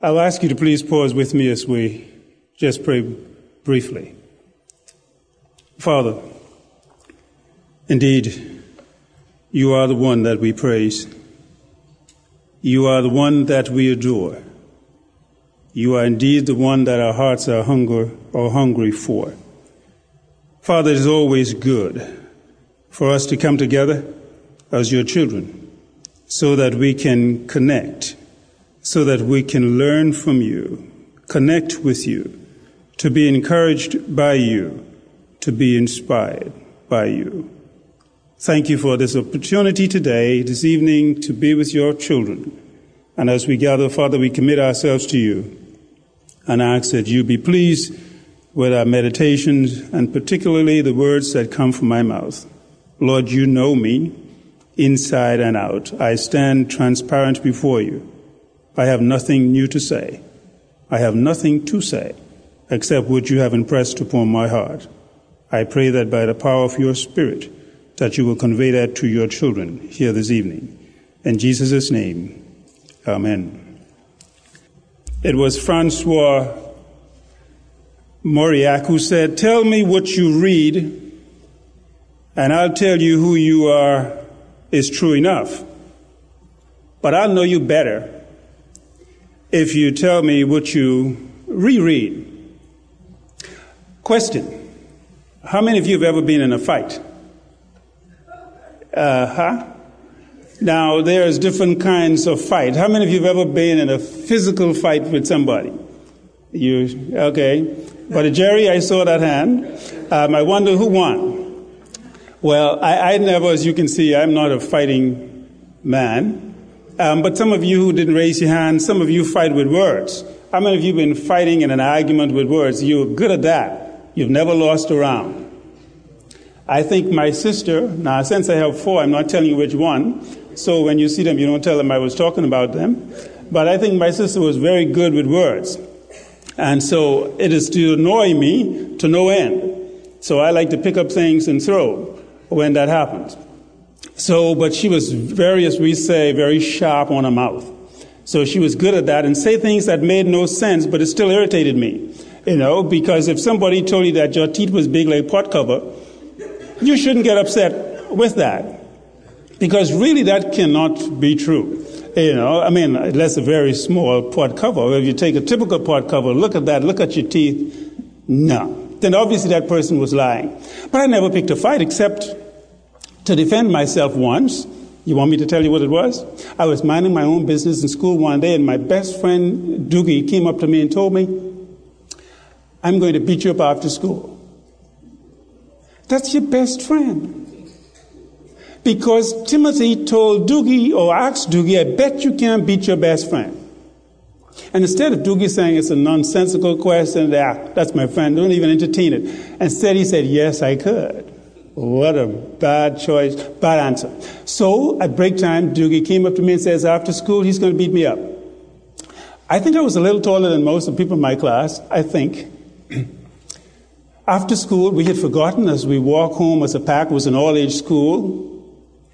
I'll ask you to please pause with me as we just pray briefly. Father, indeed, you are the one that we praise. You are the one that we adore. You are indeed the one that our hearts are hunger or hungry for. Father, it is always good for us to come together as your children so that we can connect, so that we can learn from you, connect with you, to be encouraged by you, to be inspired by you. Thank you for this opportunity today, this evening, to be with your children. And as we gather, Father, we commit ourselves to you and ask that you be pleased with our meditations and particularly the words that come from my mouth. Lord, you know me inside and out. I stand transparent before you. I have nothing new to say. I have nothing to say except what you have impressed upon my heart. I pray that by the power of your Spirit, that you will convey that to your children here this evening. In Jesus' name, Amen. It was Francois Mauriac who said, Tell me what you read, and I'll tell you who you are is true enough. But I'll know you better if you tell me what you reread. Question How many of you have ever been in a fight? Uh huh. Now, there's different kinds of fight. How many of you have ever been in a physical fight with somebody? You, okay. But Jerry, I saw that hand. Um, I wonder who won. Well, I, I, never, as you can see, I'm not a fighting man. Um, but some of you who didn't raise your hand, some of you fight with words. How many of you have been fighting in an argument with words? You're good at that. You've never lost a round. I think my sister, now since I have four, I'm not telling you which one, so when you see them, you don't tell them I was talking about them. But I think my sister was very good with words. And so it is to annoy me to no end. So I like to pick up things and throw when that happens. So, but she was very, as we say, very sharp on her mouth. So she was good at that and say things that made no sense, but it still irritated me. You know, because if somebody told you that your teeth was big like pot cover, you shouldn't get upset with that. Because really that cannot be true. You know, I mean, that's a very small pot cover. If you take a typical pot cover, look at that, look at your teeth. No. Then obviously that person was lying. But I never picked a fight except to defend myself once. You want me to tell you what it was? I was minding my own business in school one day, and my best friend Doogie came up to me and told me, I'm going to beat you up after school. That's your best friend. Because Timothy told Doogie or asked Doogie, I bet you can't beat your best friend. And instead of Doogie saying it's a nonsensical question, that's my friend, don't even entertain it. Instead he said, yes, I could. What a bad choice, bad answer. So at break time, Doogie came up to me and says, after school, he's going to beat me up. I think I was a little taller than most of the people in my class, I think. After school, we had forgotten as we walk home as a pack, was an all age school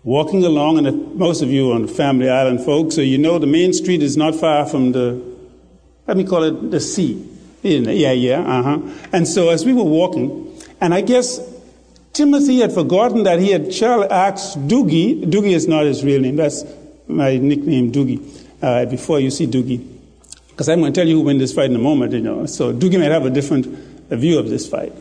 walking along, and most of you on Family Island, folks, so you know the main street is not far from the, let me call it the sea. Yeah, yeah, uh huh. And so as we were walking, and I guess Timothy had forgotten that he had asked Doogie, Doogie is not his real name, that's my nickname, Doogie, uh, before you see Doogie. Because I'm going to tell you who win this fight in a moment, you know. So Doogie might have a different view of this fight.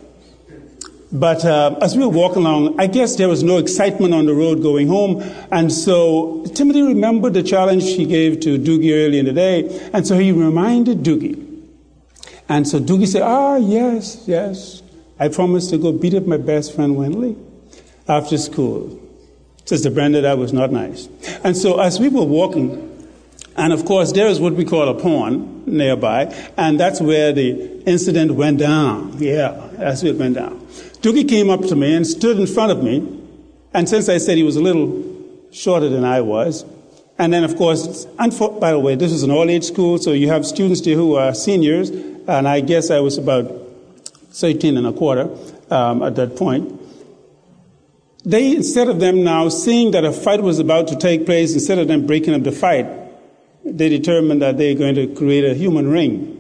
But uh, as we were walking along, I guess there was no excitement on the road going home. And so Timothy remembered the challenge he gave to Doogie early in the day. And so he reminded Doogie. And so Doogie said, Ah, yes, yes. I promised to go beat up my best friend Wenley after school. Sister Brenda, that was not nice. And so as we were walking, and of course, there is what we call a pond nearby, and that's where the incident went down. Yeah, that's where it went down. Doogie came up to me and stood in front of me. And since I said he was a little shorter than I was, and then, of course, for, by the way, this is an all age school, so you have students there who are seniors, and I guess I was about 13 and a quarter um, at that point. They, instead of them now seeing that a fight was about to take place, instead of them breaking up the fight, they determined that they're going to create a human ring.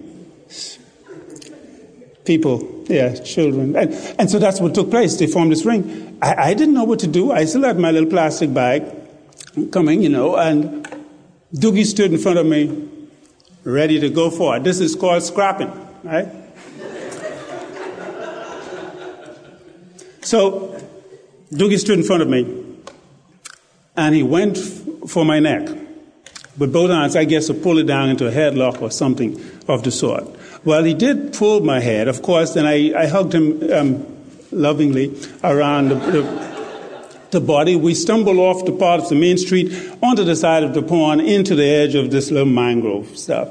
People, yeah, children. And, and so that's what took place. They formed this ring. I, I didn't know what to do. I still had my little plastic bag coming, you know, and Doogie stood in front of me, ready to go for it. This is called scrapping, right? So Doogie stood in front of me, and he went f- for my neck. With both hands, I guess, to pull it down into a headlock or something of the sort. Well, he did pull my head, of course, and I, I hugged him um, lovingly around the, the, the, body. We stumbled off the part of the main street onto the side of the pond into the edge of this little mangrove stuff.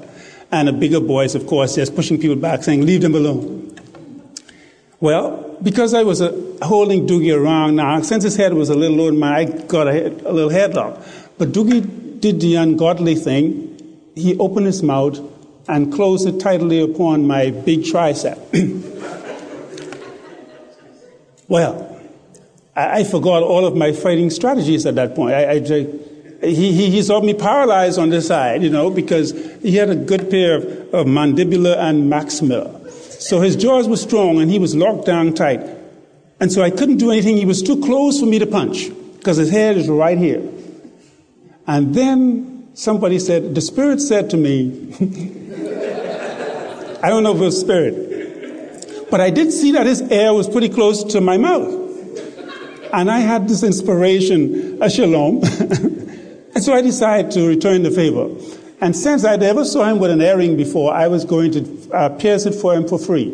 And the bigger boys, of course, just pushing people back, saying, Leave them alone. Well, because I was uh, holding Doogie around now, since his head was a little lower than mine, I got a, a little headlock. But Doogie did the ungodly thing. He opened his mouth and closed it tightly upon my big tricep. well, I, I, forgot all of my fighting strategies at that point. I, I, he, he, he, saw me paralyzed on this side, you know, because he had a good pair of, of mandibular and maximal. So his jaws were strong and he was locked down tight. And so I couldn't do anything. He was too close for me to punch because his head is right here. And then somebody said, the Spirit said to me, I don't know if it was spirit. But I did see that his air was pretty close to my mouth. And I had this inspiration, a shalom. and so I decided to return the favor. And since I'd ever saw him with an earring before, I was going to uh, pierce it for him for free.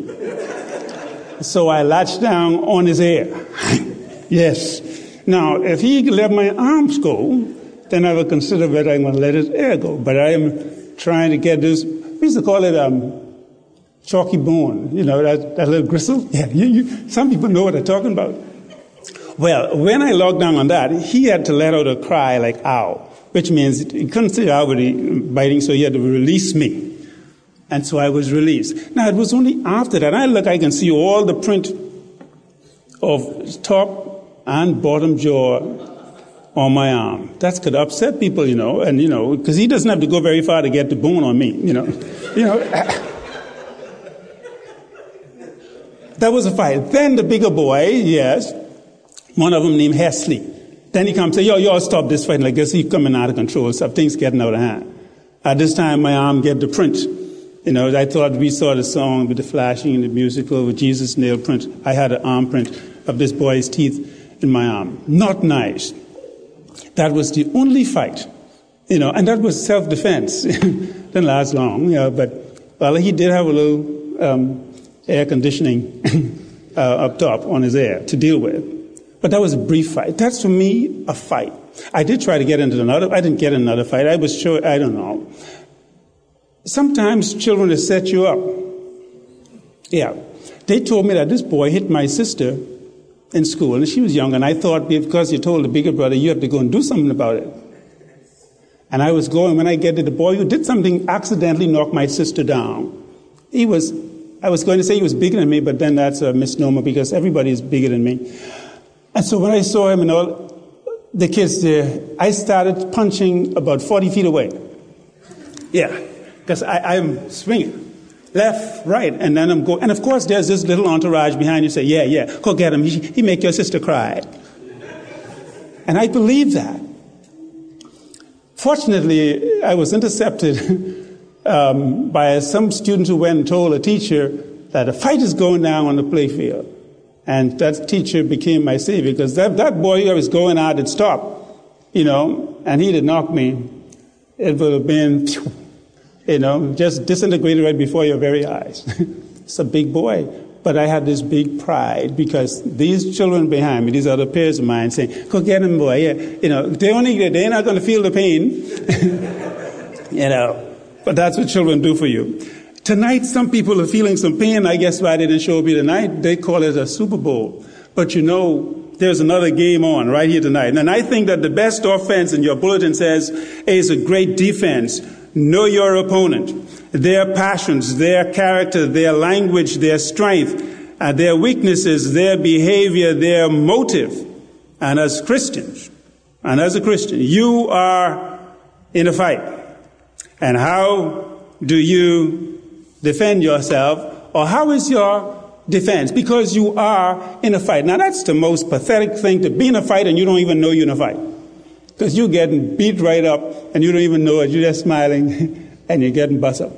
so I latched down on his ear. yes. Now, if he let my arms go, then I would consider whether I'm going to let his ear go. But I am trying to get this, we used to call it um, chalky bone, you know, that, that little gristle. Yeah, you, you, some people know what I'm talking about. Well, when I logged down on that, he had to let out a cry like, ow, which means he couldn't say ah, ow without biting, so he had to release me. And so I was released. Now, it was only after that, I look, I can see all the print of top and bottom jaw on my arm. That could upset people, you know, and, you know, because he doesn't have to go very far to get the bone on me, you know. you know. That was a fight. Then the bigger boy, yes, one of them named Hesley. Then he comes and say, yo, y'all stop this fighting like this. He's coming out of control. Stuff, things getting out of hand. At this time, my arm get the print. You know, I thought we saw the song with the flashing and the musical with Jesus nail print. I had an arm print of this boy's teeth in my arm. Not nice. That was the only fight. You know, and that was self-defense. Didn't last long, you know, but, well, he did have a little, um, air conditioning uh, up top on his air to deal with. But that was a brief fight. That's for me a fight. I did try to get into another. I didn't get another fight. I was sure. I don't know. Sometimes children will set you up. Yeah, they told me that this boy hit my sister in school, and she was young, and I thought because you told the bigger brother, you have to go and do something about it. And I was going when I get to the boy who did something accidentally knocked my sister down. He was I was going to say he was bigger than me, but then that's a misnomer because everybody is bigger than me. And so when I saw him and all the kids there, I started punching about 40 feet away. Yeah, because I'm swinging left, right, and then I'm going. And of course, there's this little entourage behind you say, yeah, yeah, go get him. He, he make your sister cry. And I believe that. Fortunately, I was intercepted um, by some students who went and told a teacher that a fight is going down on the playfield. And that teacher became my savior because that, that boy was going out had stopped, you know, and he'd have knocked me. It would have been, you know, just disintegrated right before your very eyes. it's a big boy. But I had this big pride because these children behind me, these other peers of mine saying, go get him, boy. Yeah. You know, they only, they're not going to feel the pain. you know, but that's what children do for you. Tonight, some people are feeling some pain. I guess why they didn't show up here tonight. They call it a Super Bowl. But you know, there's another game on right here tonight. And I think that the best offense in your bulletin says is a great defense. Know your opponent, their passions, their character, their language, their strength, uh, their weaknesses, their behavior, their motive. And as Christians, and as a Christian, you are in a fight. And how do you defend yourself? Or how is your defense? Because you are in a fight. Now that's the most pathetic thing to be in a fight and you don't even know you're in a fight. Because you're getting beat right up and you don't even know it. You're just smiling and you're getting bust up.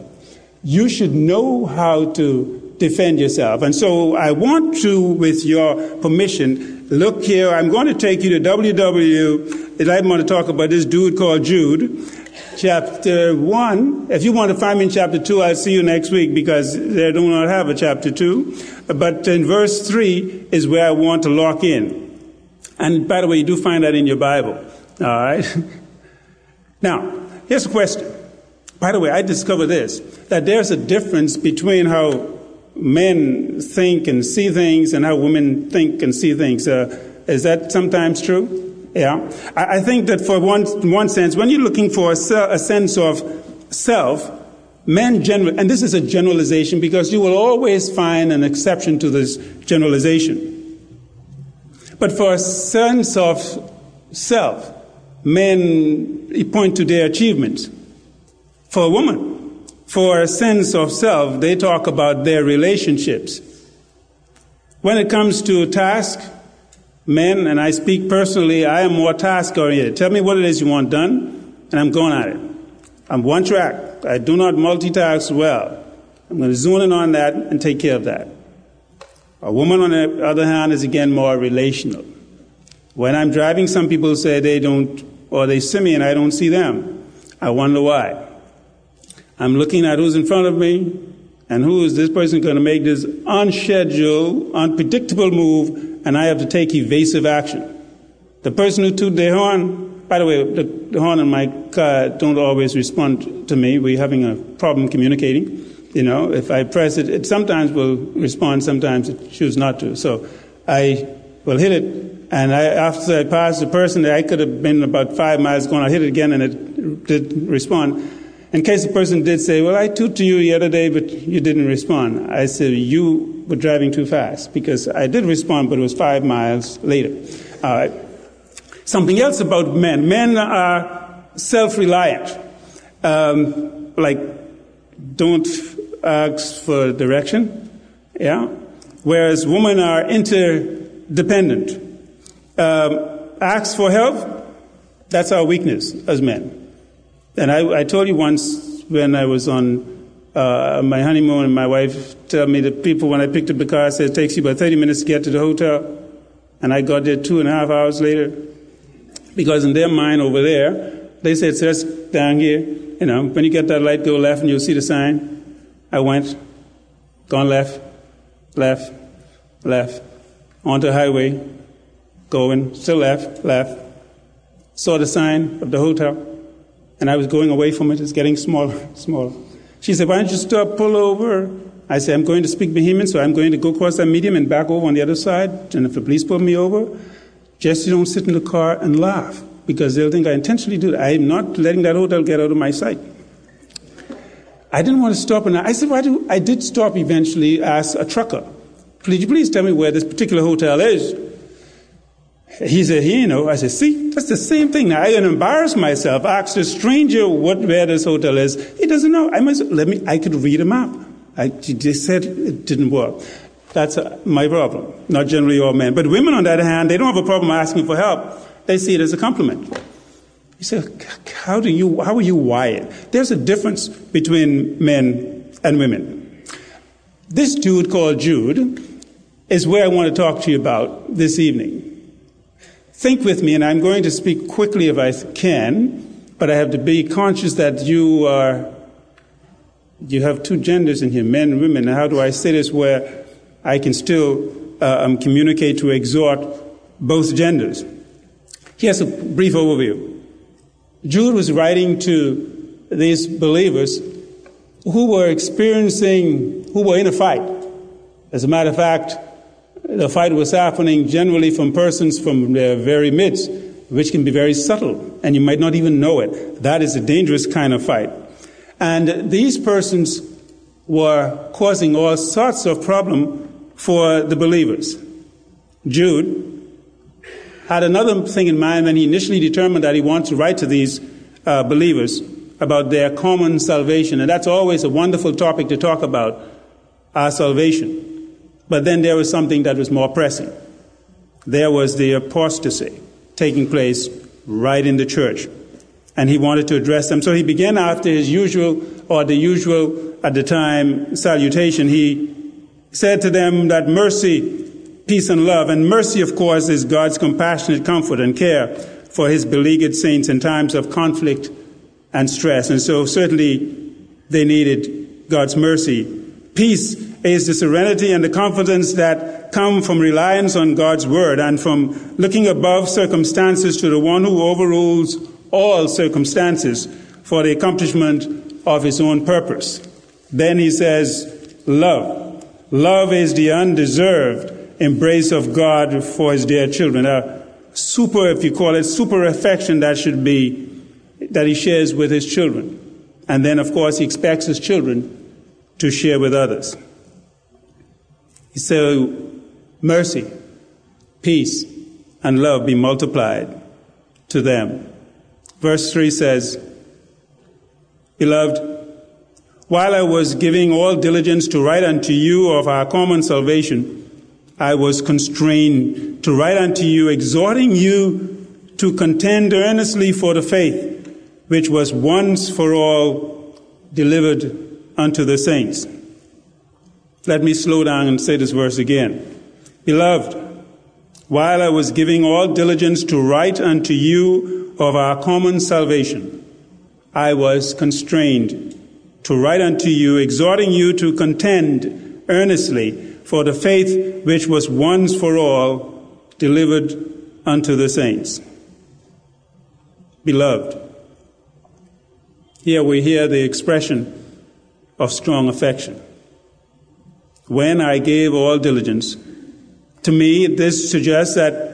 You should know how to defend yourself. And so I want to, with your permission, look here. I'm going to take you to WW. I'm going to talk about this dude called Jude. Chapter 1. If you want to find me in chapter 2, I'll see you next week because they do not have a chapter 2. But in verse 3 is where I want to lock in. And by the way, you do find that in your Bible. All right? Now, here's a question. By the way, I discovered this that there's a difference between how men think and see things and how women think and see things. Uh, is that sometimes true? Yeah. I, I, think that for one, one sense, when you're looking for a, a sense of self, men general, and this is a generalization because you will always find an exception to this generalization. But for a sense of self, men point to their achievements. For a woman, for a sense of self, they talk about their relationships. When it comes to task, men, and I speak personally, I am more task oriented. Tell me what it is you want done, and I'm going at it. I'm one track. I do not multitask well. I'm going to zone in on that and take care of that. A woman, on the other hand, is again more relational. When I'm driving, some people say they don't, or they see me and I don't see them. I wonder why. I'm looking at who's in front of me and who is this person going to make this unscheduled, unpredictable move, and I have to take evasive action. The person who tooted their horn, by the way, the, the horn in my car don't always respond to me. We're having a problem communicating. You know, if I press it, it sometimes will respond, sometimes it chooses not to. So I will hit it, and I, after I passed the person, I could have been about five miles gone. I hit it again, and it didn't respond. In case the person did say, Well, I tooted to you the other day, but you didn't respond. I said, You were driving too fast because I did respond, but it was five miles later. All right. Something else about men men are self reliant. Um, like, don't ask for direction. Yeah. Whereas women are interdependent. Um, ask for help. That's our weakness as men. And I, I told you once when I was on uh, my honeymoon, and my wife told me that people, when I picked up the car, said it takes you about 30 minutes to get to the hotel. And I got there two and a half hours later. Because in their mind over there, they said, so that's down here. You know, when you get that light, go left and you'll see the sign. I went, gone left, left, left, onto the highway, going, still left, left. Saw the sign of the hotel and I was going away from it. It's getting smaller, smaller. She said, Why don't you stop, pull over? I said, I'm going to speak Bahamian, so I'm going to go across that medium and back over on the other side. And if the police pull me over, just don't sit in the car and laugh because they'll think I intentionally do that. I'm not letting that hotel get out of my sight. I didn't want to stop, and I said, Why do I did stop eventually? Ask a trucker, Please, please tell me where this particular hotel is. He said, you know, I said, see, that's the same thing. Now, I embarrass myself. I asked a stranger what, where this hotel is. He doesn't know. I must, let me, I could read a map. I just said it didn't work. That's uh, my problem. Not generally all men. But women, on the other hand, they don't have a problem asking for help. They see it as a compliment. You say, how do you, how are you wired? There's a difference between men and women. This dude called Jude is where I want to talk to you about this evening. Think with me, and I'm going to speak quickly if I can, but I have to be conscious that you are, you have two genders in here, men and women. How do I say this where I can still uh, um, communicate to exhort both genders? Here's a brief overview. Jude was writing to these believers who were experiencing, who were in a fight. As a matter of fact, the fight was happening generally from persons from their very midst, which can be very subtle, and you might not even know it. That is a dangerous kind of fight. And these persons were causing all sorts of problem for the believers. Jude had another thing in mind when he initially determined that he wanted to write to these uh, believers about their common salvation. And that's always a wonderful topic to talk about, our salvation. But then there was something that was more pressing. There was the apostasy taking place right in the church. And he wanted to address them. So he began after his usual, or the usual at the time, salutation. He said to them that mercy, peace, and love, and mercy, of course, is God's compassionate comfort and care for his beleaguered saints in times of conflict and stress. And so certainly they needed God's mercy. Peace is the serenity and the confidence that come from reliance on God's word and from looking above circumstances to the one who overrules all circumstances for the accomplishment of his own purpose. Then he says, love. Love is the undeserved embrace of God for his dear children. A super, if you call it, super affection that should be, that he shares with his children. And then, of course, he expects his children to share with others. So, oh, mercy, peace, and love be multiplied to them. Verse 3 says, Beloved, while I was giving all diligence to write unto you of our common salvation, I was constrained to write unto you, exhorting you to contend earnestly for the faith which was once for all delivered unto the saints. Let me slow down and say this verse again. Beloved, while I was giving all diligence to write unto you of our common salvation, I was constrained to write unto you, exhorting you to contend earnestly for the faith which was once for all delivered unto the saints. Beloved, here we hear the expression of strong affection. When I gave all diligence, to me, this suggests that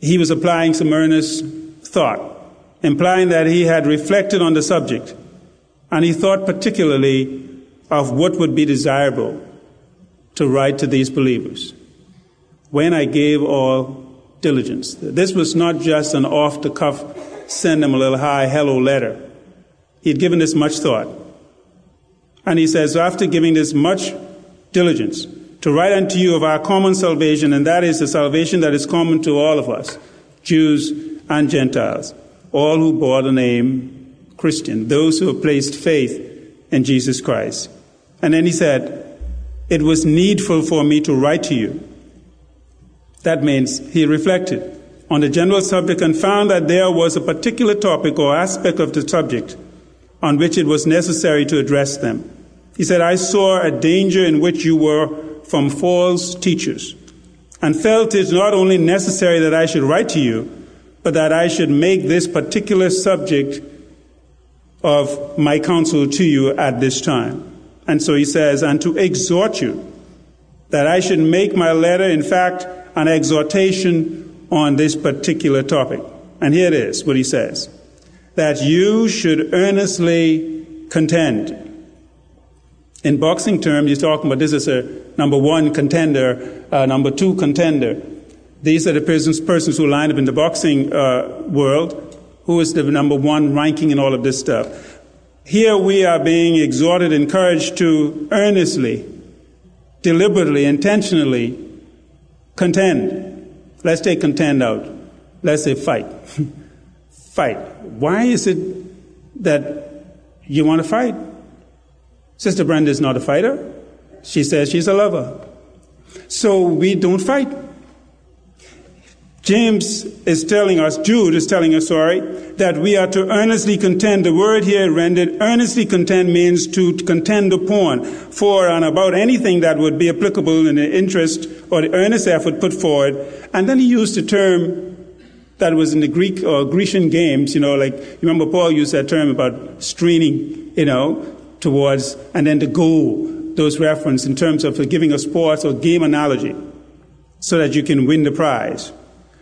he was applying some earnest thought, implying that he had reflected on the subject and he thought particularly of what would be desirable to write to these believers. When I gave all diligence. This was not just an off the cuff, send them a little hi, hello letter. He had given this much thought. And he says, after giving this much diligence, to write unto you of our common salvation, and that is the salvation that is common to all of us, Jews and Gentiles, all who bore the name Christian, those who have placed faith in Jesus Christ. And then he said, It was needful for me to write to you. That means he reflected on the general subject and found that there was a particular topic or aspect of the subject on which it was necessary to address them. He said, I saw a danger in which you were from false teachers and felt it not only necessary that I should write to you, but that I should make this particular subject of my counsel to you at this time. And so he says, and to exhort you that I should make my letter, in fact, an exhortation on this particular topic. And here it is, what he says that you should earnestly contend. In boxing terms, he's talking about this is a number one contender, uh, number two contender. These are the persons, persons who line up in the boxing uh, world who is the number one ranking in all of this stuff. Here we are being exhorted, encouraged to earnestly, deliberately, intentionally contend. Let's take contend out. Let's say fight. fight. Why is it that you want to fight? Sister Brenda is not a fighter. She says she's a lover. So we don't fight. James is telling us, Jude is telling us, sorry, that we are to earnestly contend. The word here rendered earnestly contend means to contend upon, for and about anything that would be applicable in the interest or the earnest effort put forward. And then he used a term that was in the Greek or Grecian games, you know, like, remember Paul used that term about straining, you know, towards, and then the goal, those reference in terms of giving a sports or game analogy so that you can win the prize.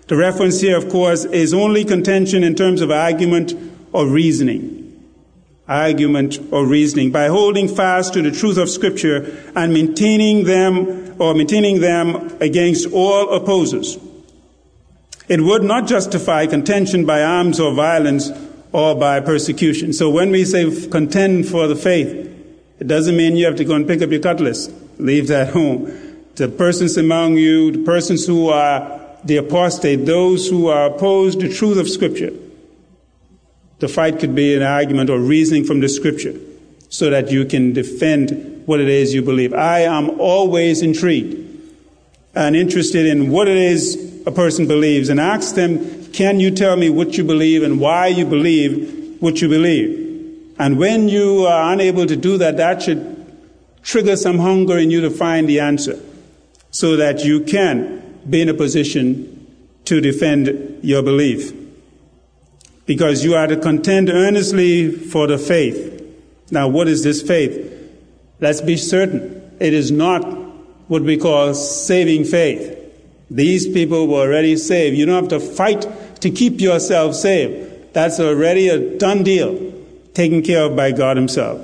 The reference here, of course, is only contention in terms of argument or reasoning. Argument or reasoning. By holding fast to the truth of Scripture and maintaining them or maintaining them against all opposers. It would not justify contention by arms or violence or by persecution. So when we say contend for the faith, it doesn't mean you have to go and pick up your cutlass, leave that home. The persons among you, the persons who are the apostate, those who are opposed to the truth of Scripture. The fight could be an argument or reasoning from the Scripture so that you can defend what it is you believe. I am always intrigued and interested in what it is a person believes and ask them, can you tell me what you believe and why you believe what you believe? And when you are unable to do that, that should trigger some hunger in you to find the answer so that you can be in a position to defend your belief. Because you are to contend earnestly for the faith. Now, what is this faith? Let's be certain. It is not what we call saving faith. These people were already saved. You don't have to fight to keep yourself saved. That's already a done deal, taken care of by God Himself.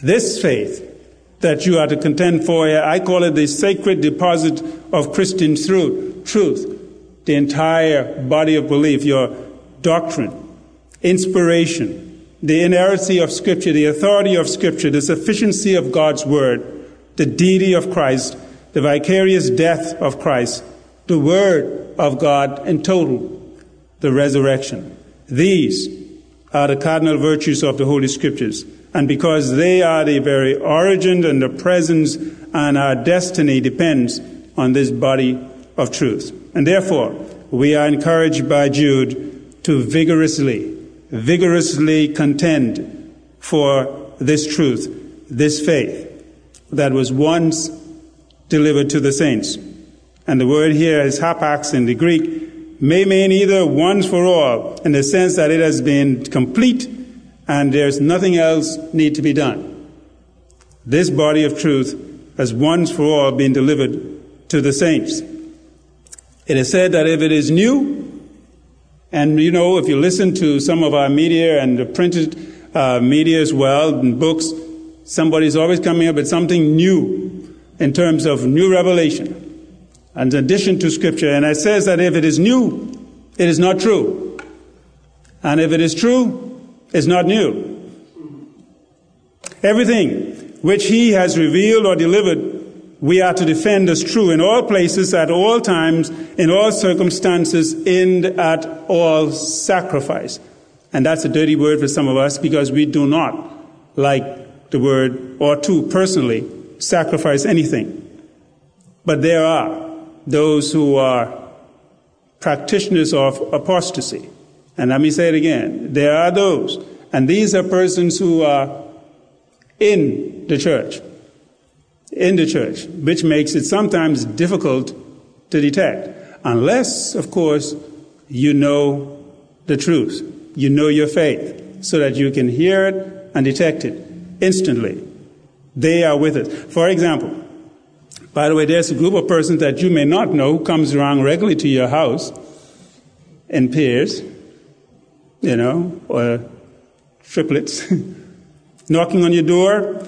This faith that you are to contend for, I call it the sacred deposit of Christian truth. The entire body of belief, your doctrine, inspiration, the inerrancy of Scripture, the authority of Scripture, the sufficiency of God's Word, the deity of Christ, the vicarious death of Christ, the Word of God in total, the resurrection. These are the cardinal virtues of the Holy Scriptures. And because they are the very origin and the presence and our destiny depends on this body of truth. And therefore, we are encouraged by Jude to vigorously, vigorously contend for this truth, this faith that was once delivered to the saints. And the word here is hapax in the Greek, may mean either once for all, in the sense that it has been complete and there's nothing else need to be done. This body of truth has once for all been delivered to the saints. It is said that if it is new, and you know, if you listen to some of our media and the printed uh, media as well, and books, somebody's always coming up with something new in terms of new revelation, and addition to Scripture. And it says that if it is new, it is not true. And if it is true, it's not new. Everything which He has revealed or delivered we are to defend as true in all places, at all times, in all circumstances, in at all sacrifice. And that's a dirty word for some of us because we do not like the word or to personally sacrifice anything. But there are those who are practitioners of apostasy. And let me say it again. There are those. And these are persons who are in the church in the church, which makes it sometimes difficult to detect. Unless, of course, you know the truth, you know your faith, so that you can hear it and detect it instantly. They are with us. For example, by the way, there's a group of persons that you may not know who comes around regularly to your house in pairs, you know, or triplets, knocking on your door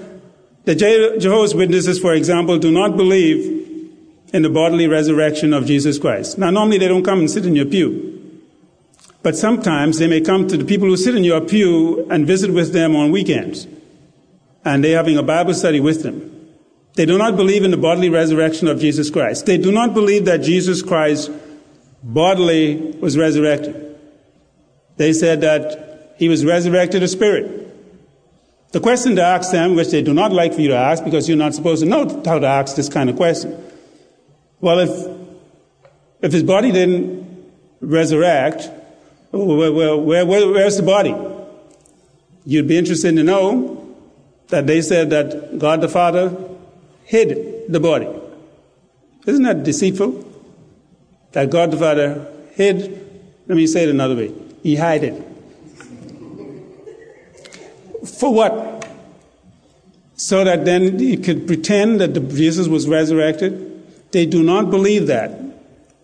the Jehovah's Witnesses, for example, do not believe in the bodily resurrection of Jesus Christ. Now, normally they don't come and sit in your pew. But sometimes they may come to the people who sit in your pew and visit with them on weekends. And they're having a Bible study with them. They do not believe in the bodily resurrection of Jesus Christ. They do not believe that Jesus Christ bodily was resurrected. They said that he was resurrected a spirit. The question to ask them, which they do not like for you to ask because you're not supposed to know how to ask this kind of question. Well, if, if his body didn't resurrect, where, where, where, where's the body? You'd be interested to know that they said that God the Father hid the body. Isn't that deceitful? That God the Father hid, let me say it another way, He hid it. For what? So that then you could pretend that Jesus was resurrected? They do not believe that.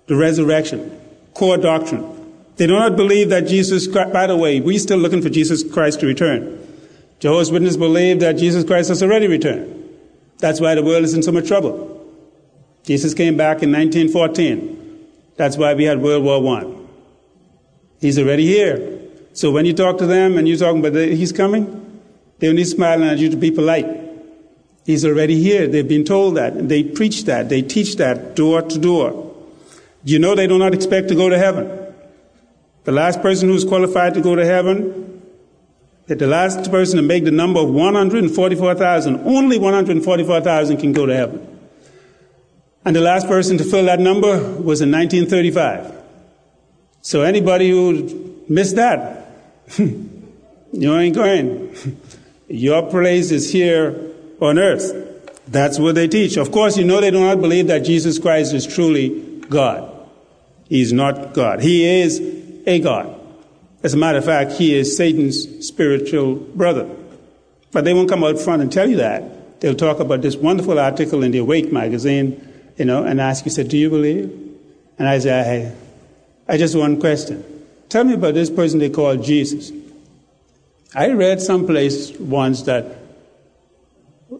The resurrection, core doctrine. They do not believe that Jesus Christ, by the way, we're still looking for Jesus Christ to return. Jehovah's Witnesses believe that Jesus Christ has already returned. That's why the world is in so much trouble. Jesus came back in 1914. That's why we had World War I. He's already here. So when you talk to them and you're talking about the, he's coming, they only smiling at you to be polite. He's already here. They've been told that. They preach that. They teach that door to door. You know they do not expect to go to heaven. The last person who's qualified to go to heaven, the last person to make the number of 144,000, only 144,000 can go to heaven. And the last person to fill that number was in 1935. So anybody who missed that, you ain't going. Your place is here on earth. That's what they teach. Of course, you know they do not believe that Jesus Christ is truly God. He's not God. He is a God. As a matter of fact, he is Satan's spiritual brother. But they won't come out front and tell you that. They'll talk about this wonderful article in the Awake magazine, you know, and ask you, say, do you believe? And I say, I, I just one question. Tell me about this person they call Jesus. I read someplace once that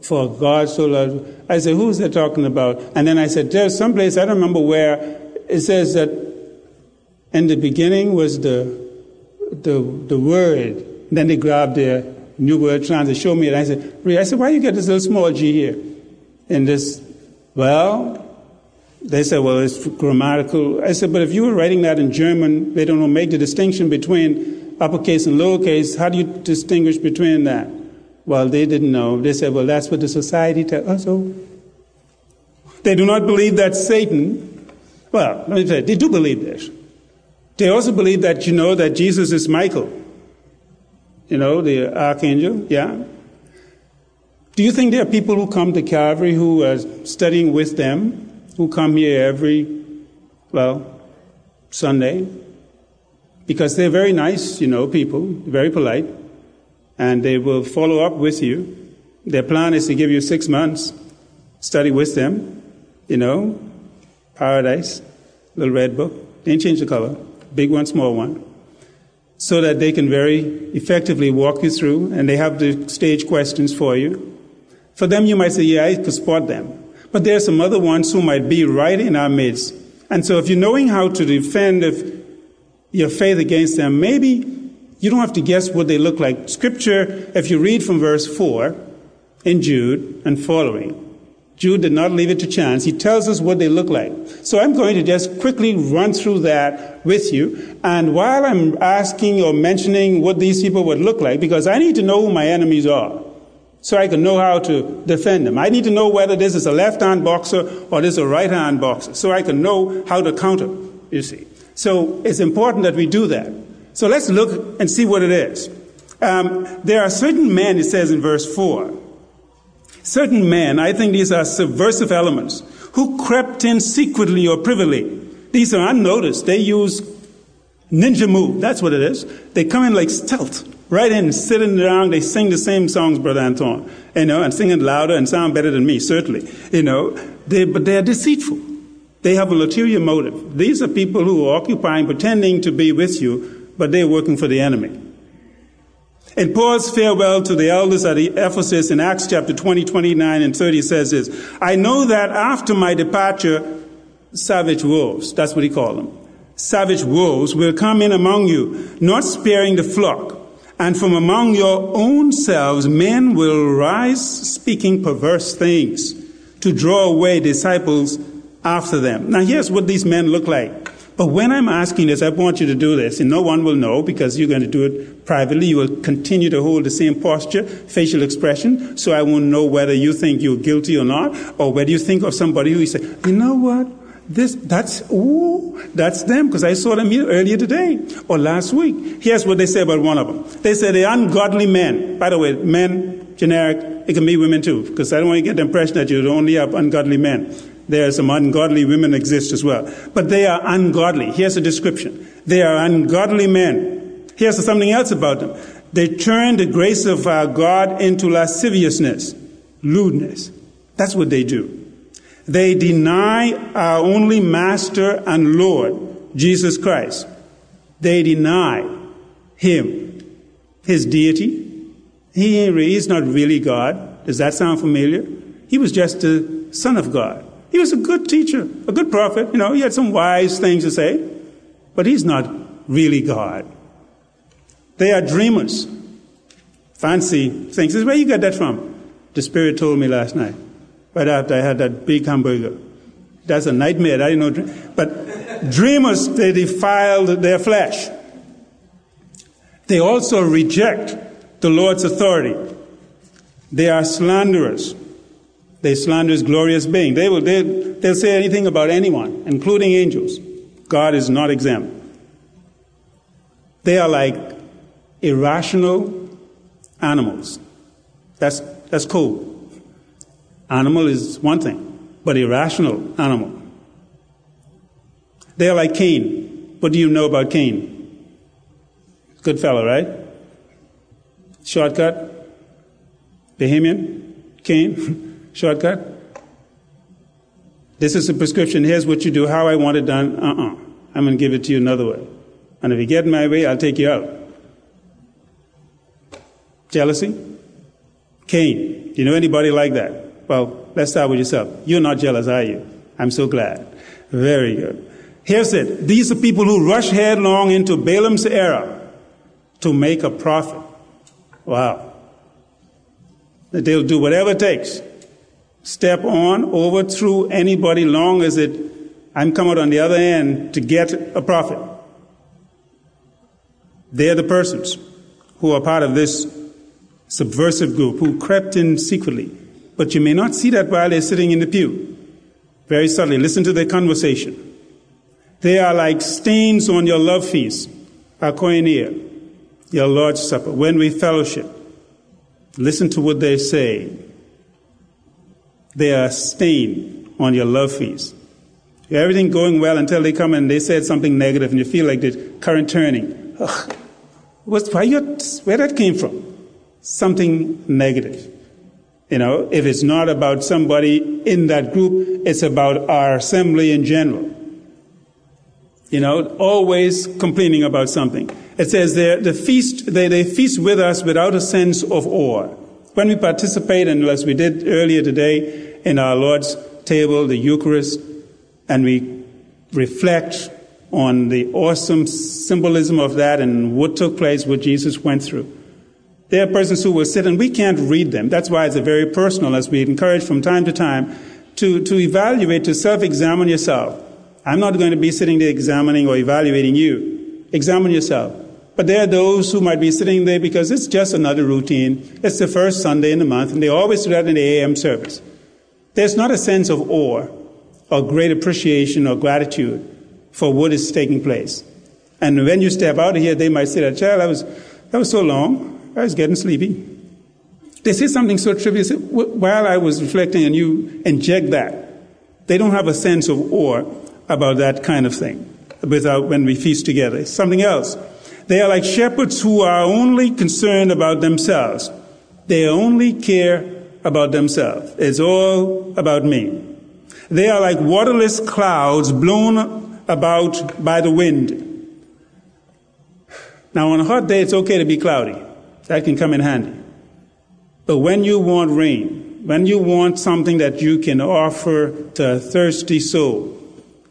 for God so loved. I said, who's they talking about? And then I said, there's someplace, I don't remember where, it says that in the beginning was the, the, the word. Then they grabbed their new word trying to show me it. I said, I said, why you get this little small g here? In this, well, they said, well, it's grammatical. I said, but if you were writing that in German, they don't know, make the distinction between uppercase and lowercase. How do you distinguish between that? Well, they didn't know. They said, well, that's what the society tells us. Oh. They do not believe that Satan, well, let me say, they do believe this. They also believe that you know that Jesus is Michael, you know, the archangel, yeah. Do you think there are people who come to Calvary who are studying with them, who come here every, well, Sunday? Because they're very nice, you know, people, very polite, and they will follow up with you. Their plan is to give you six months, study with them, you know, paradise, little red book. Didn't change the color big one, small one, so that they can very effectively walk you through and they have the stage questions for you. For them, you might say, yeah, I could spot them. But there are some other ones who might be right in our midst. And so if you're knowing how to defend your faith against them, maybe you don't have to guess what they look like. Scripture, if you read from verse 4 in Jude and following, Jude did not leave it to chance. He tells us what they look like. So I'm going to just quickly run through that with you. And while I'm asking or mentioning what these people would look like, because I need to know who my enemies are, so I can know how to defend them. I need to know whether this is a left hand boxer or this is a right hand boxer, so I can know how to counter, you see. So it's important that we do that. So let's look and see what it is. Um, there are certain men, it says in verse 4, certain men, I think these are subversive elements, who crept in secretly or privily. These are unnoticed. They use ninja move. That's what it is. They come in like stealth, right in, sitting around. They sing the same songs, Brother Anton, you know, and sing it louder and sound better than me, certainly, you know. They, but they're deceitful. They have a ulterior motive. These are people who are occupying, pretending to be with you, but they're working for the enemy. In Paul's farewell to the elders at Ephesus in Acts chapter 20, 29 and 30 says this, I know that after my departure, savage wolves, that's what he called them, savage wolves will come in among you, not sparing the flock. And from among your own selves, men will rise speaking perverse things to draw away disciples after them. Now here's what these men look like. But when I'm asking this, I want you to do this, and no one will know because you're going to do it privately. You will continue to hold the same posture, facial expression, so I won't know whether you think you're guilty or not, or whether you think of somebody who you say, you know what? This, that's, ooh, that's them, because I saw them here earlier today, or last week. Here's what they say about one of them. They say they're ungodly men. By the way, men, generic, it can be women too, because I don't want to get the impression that you only have ungodly men. There are some ungodly women exist as well. But they are ungodly. Here's a description. They are ungodly men. Here's something else about them. They turn the grace of our God into lasciviousness, lewdness. That's what they do. They deny our only master and Lord, Jesus Christ. They deny him, his deity. He is not really God. Does that sound familiar? He was just the Son of God. He was a good teacher, a good prophet. You know, he had some wise things to say, but he's not really God. They are dreamers. Fancy things. Where you get that from. The Spirit told me last night, right after I had that big hamburger. That's a nightmare. I didn't know. But dreamers, they defile their flesh. They also reject the Lord's authority. They are slanderers. They slander his glorious being. They will, they, they'll say anything about anyone, including angels. God is not exempt. They are like irrational animals. That's, that's cool. Animal is one thing, but irrational animal. They are like Cain. What do you know about Cain? Good fellow, right? Shortcut? Bohemian? Cain? Shortcut? This is a prescription. Here's what you do, how I want it done. Uh uh-uh. uh. i am going to give it to you another way. And if you get in my way, I'll take you out. Jealousy? Cain. Do you know anybody like that? Well, let's start with yourself. You're not jealous, are you? I'm so glad. Very good. Here's it. These are people who rush headlong into Balaam's error to make a profit. Wow. That They'll do whatever it takes. Step on, over through anybody long as it, I'm coming out on the other end to get a profit. They're the persons who are part of this subversive group who crept in secretly. But you may not see that while they're sitting in the pew. Very subtly. Listen to their conversation. They are like stains on your love feast, our koinonia your Lord's Supper, when we fellowship, listen to what they say. They are stained on your love feast. Everything going well until they come and they said something negative and you feel like the current turning. Ugh, what's, why you, where that came from? Something negative. You know, if it's not about somebody in that group, it's about our assembly in general. You know, always complaining about something. It says there, the feast, they, they feast with us without a sense of awe. When we participate, and as we did earlier today in our Lord's table, the Eucharist, and we reflect on the awesome symbolism of that and what took place, what Jesus went through. There are persons who will sit and we can't read them. That's why it's a very personal, as we encourage from time to time, to, to evaluate, to self-examine yourself. I'm not going to be sitting there examining or evaluating you. Examine yourself. But there are those who might be sitting there because it's just another routine. It's the first Sunday in the month, and they always do that in the AM service. There's not a sense of awe or great appreciation or gratitude for what is taking place. And when you step out of here, they might say that, child, that was, that was so long. I was getting sleepy. They say something so trivial. Say, While I was reflecting and you inject that, they don't have a sense of awe about that kind of thing without when we feast together. It's Something else. They are like shepherds who are only concerned about themselves. They only care about themselves. It's all about me. They are like waterless clouds blown about by the wind. Now, on a hot day, it's okay to be cloudy. That can come in handy. But when you want rain, when you want something that you can offer to a thirsty soul,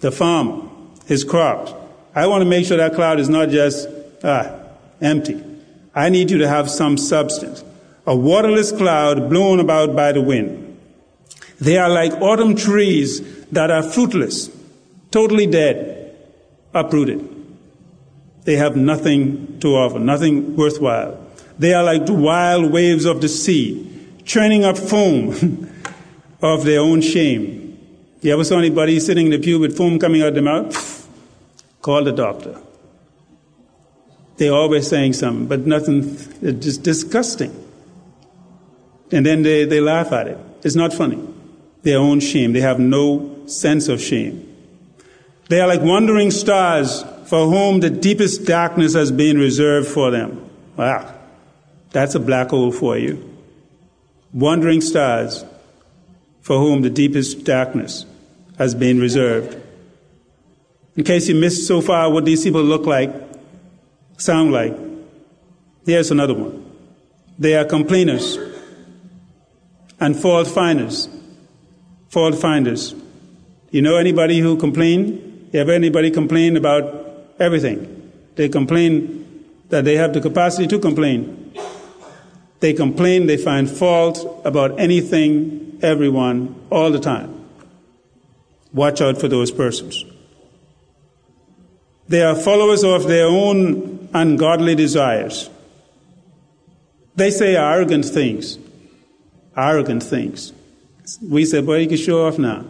the farmer, his crops, I want to make sure that cloud is not just Ah, empty. I need you to have some substance. A waterless cloud blown about by the wind. They are like autumn trees that are fruitless, totally dead, uprooted. They have nothing to offer, nothing worthwhile. They are like the wild waves of the sea, churning up foam of their own shame. You ever saw anybody sitting in the pew with foam coming out of their mouth? Call the doctor. They're always saying something, but nothing, it's just disgusting. And then they, they laugh at it. It's not funny. Their own shame. They have no sense of shame. They are like wandering stars for whom the deepest darkness has been reserved for them. Wow. That's a black hole for you. Wandering stars for whom the deepest darkness has been reserved. In case you missed so far what these people look like, sound like. Here's another one. They are complainers and fault finders. Fault finders. You know anybody who complain? You ever anybody complain about everything? They complain that they have the capacity to complain. They complain, they find fault about anything, everyone, all the time. Watch out for those persons. They are followers of their own ungodly desires. They say arrogant things. Arrogant things. We say, boy, you can show off now.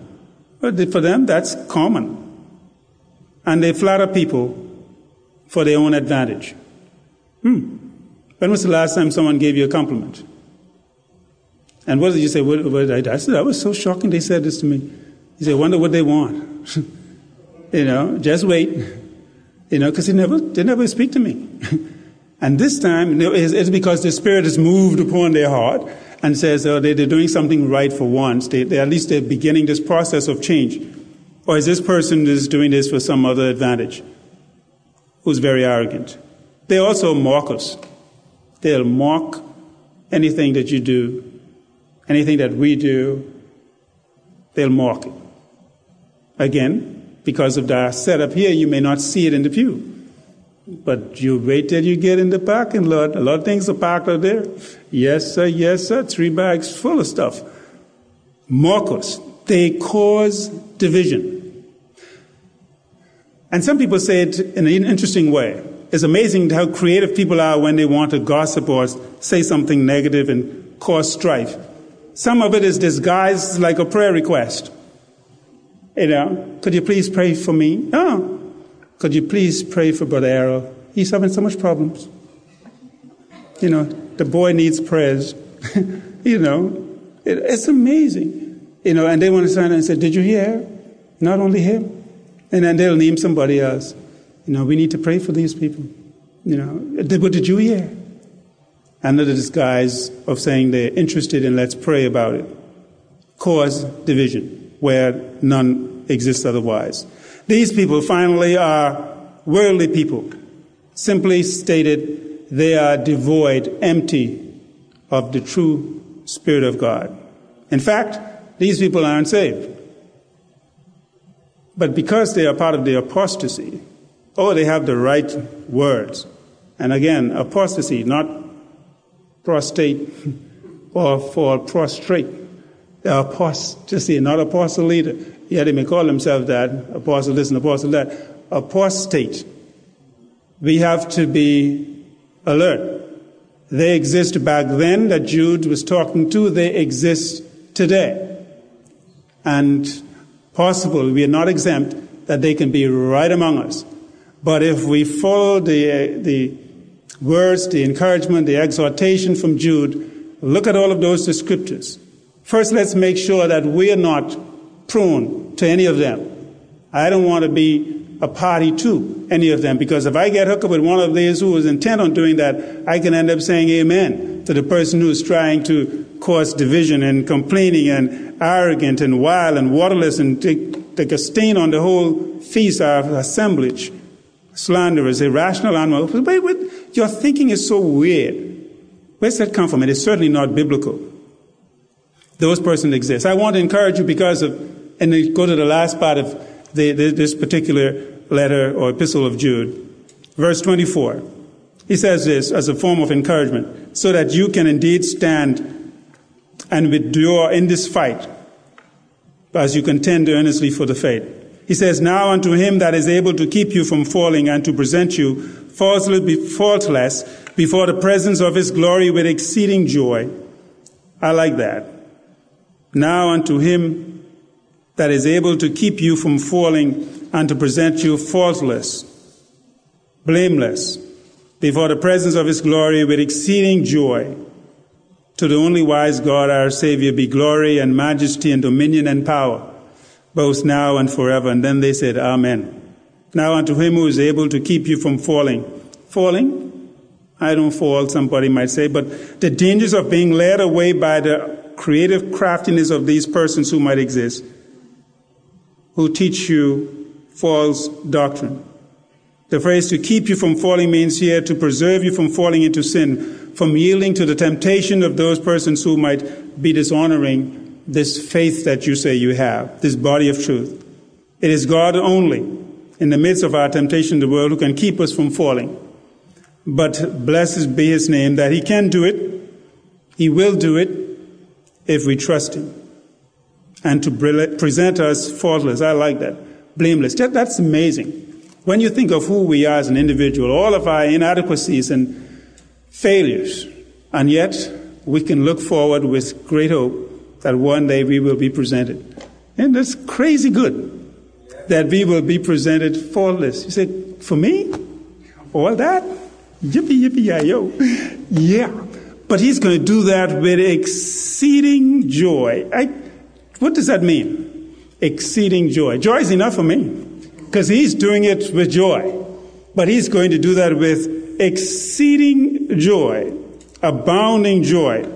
But for them, that's common. And they flatter people for their own advantage. Hmm. When was the last time someone gave you a compliment? And what did you say? What, I, said, that was so shocking they said this to me. He said, wonder what they want. you know, just wait. You know, because they never, they never speak to me. and this time, it's because the Spirit is moved upon their heart and says, oh, they, are doing something right for once. They, they, at least they're beginning this process of change. Or is this person is doing this for some other advantage? Who's very arrogant. They also mock us. They'll mock anything that you do, anything that we do. They'll mock it. Again, because of the setup here, you may not see it in the pew. But you wait till you get in the parking lot. A lot of things are parked out there. Yes, sir, yes, sir. Three bags full of stuff. Us. They cause division. And some people say it in an interesting way. It's amazing how creative people are when they want to gossip or say something negative and cause strife. Some of it is disguised like a prayer request. You know, could you please pray for me? Oh, could you please pray for Brother Arrow? He's having so much problems. You know, the boy needs prayers. you know, it, it's amazing. You know, and they want to stand and say, Did you hear? Not only him. And then they'll name somebody else. You know, we need to pray for these people. You know, what did you hear? Under the disguise of saying they're interested and let's pray about it. Cause division where none exists otherwise. These people finally are worldly people. Simply stated, they are devoid, empty of the true Spirit of God. In fact, these people aren't saved. But because they are part of the apostasy, oh, they have the right words. And again, apostasy, not prostate or for prostrate. Apostasy, not apostle leader. Yeah, they may call themselves that, apostle this and apostle that. Apostate. We have to be alert. They exist back then that Jude was talking to, they exist today. And possible, we are not exempt, that they can be right among us. But if we follow the, uh, the words, the encouragement, the exhortation from Jude, look at all of those scriptures. First, let's make sure that we are not prone to any of them. I don't want to be a party to any of them because if I get hooked up with one of these who is intent on doing that, I can end up saying amen to the person who is trying to cause division and complaining and arrogant and wild and waterless and take, take a stain on the whole feast of assemblage. Slanderers, irrational animals. Wait, wait, your thinking is so weird. Where's that come from? It is certainly not biblical. Those persons exist. I want to encourage you because of and then go to the last part of the, the, this particular letter or epistle of Jude. Verse 24. He says this as a form of encouragement, so that you can indeed stand and endure in this fight as you contend earnestly for the faith. He says, Now unto him that is able to keep you from falling and to present you faultless before the presence of his glory with exceeding joy. I like that. Now unto him that is able to keep you from falling and to present you faultless, blameless, before the presence of his glory with exceeding joy. To the only wise God, our Savior, be glory and majesty and dominion and power, both now and forever. And then they said, Amen. Now unto him who is able to keep you from falling. Falling? I don't fall, somebody might say, but the dangers of being led away by the creative craftiness of these persons who might exist who teach you false doctrine. The phrase to keep you from falling means here to preserve you from falling into sin, from yielding to the temptation of those persons who might be dishonoring this faith that you say you have, this body of truth. It is God only in the midst of our temptation in the world who can keep us from falling. But blessed be his name that he can do it. He will do it if we trust him. And to present us faultless. I like that. Blameless. That's amazing. When you think of who we are as an individual, all of our inadequacies and failures, and yet we can look forward with great hope that one day we will be presented. And that's crazy good that we will be presented faultless. You say, for me? All that? Yippee, yippee, yeah, yo. Yeah. But he's going to do that with exceeding joy. I, what does that mean? Exceeding joy. Joy is enough for me because he's doing it with joy. But he's going to do that with exceeding joy, abounding joy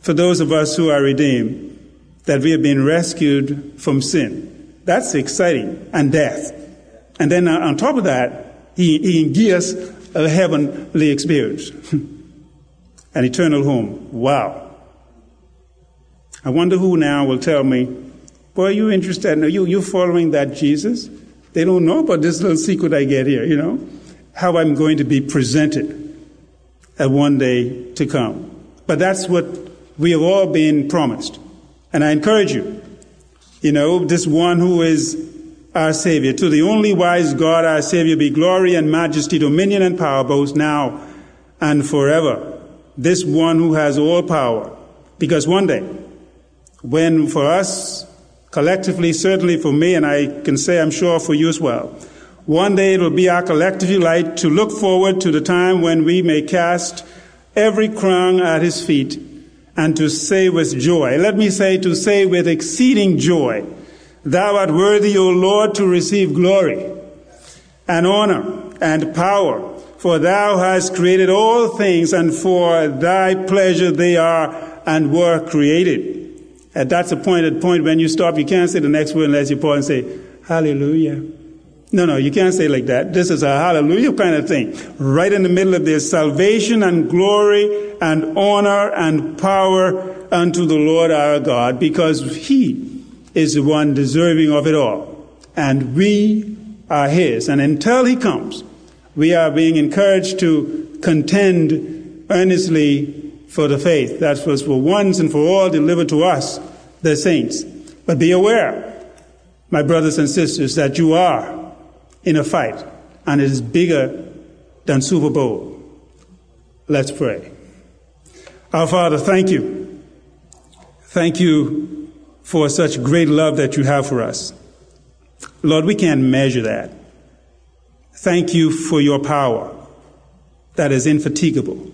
for those of us who are redeemed, that we have been rescued from sin. That's exciting. And death. And then uh, on top of that, he, he gives a heavenly experience, an eternal home. Wow. I wonder who now will tell me, boy, you interested? No, you, you following that Jesus? They don't know about this little secret I get here, you know? How I'm going to be presented at one day to come. But that's what we have all been promised. And I encourage you, you know, this one who is our Savior. To the only wise God, our Savior, be glory and majesty, dominion and power, both now and forever. This one who has all power. Because one day, when for us, collectively, certainly for me, and I can say I'm sure for you as well, one day it will be our collective delight to look forward to the time when we may cast every crown at his feet and to say with joy, let me say to say with exceeding joy, Thou art worthy, O Lord, to receive glory and honor and power, for thou hast created all things, and for thy pleasure they are and were created. And that's a pointed point. When you stop, you can't say the next word unless you pause and say, Hallelujah. No, no, you can't say like that. This is a hallelujah kind of thing. Right in the middle of this salvation and glory and honor and power unto the Lord our God, because He is the one deserving of it all. And we are His. And until He comes, we are being encouraged to contend earnestly for the faith that was for once and for all delivered to us, the saints. But be aware, my brothers and sisters, that you are in a fight, and it is bigger than Super Bowl. Let's pray. Our Father, thank you. Thank you for such great love that you have for us. Lord, we can't measure that. Thank you for your power that is infatigable.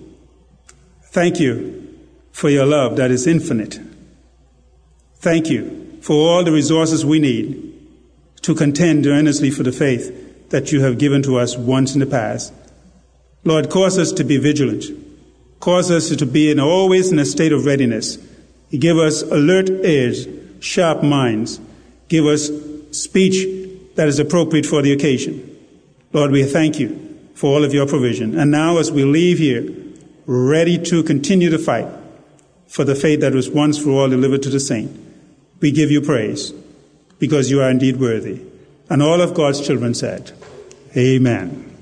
Thank you for your love that is infinite. Thank you for all the resources we need to contend earnestly for the faith that you have given to us once in the past. Lord, cause us to be vigilant. Cause us to be in always in a state of readiness. Give us alert ears sharp minds. Give us speech that is appropriate for the occasion. Lord, we thank you for all of your provision. And now, as we leave here, ready to continue to fight for the faith that was once for all delivered to the saint, we give you praise because you are indeed worthy. And all of God's children said, Amen.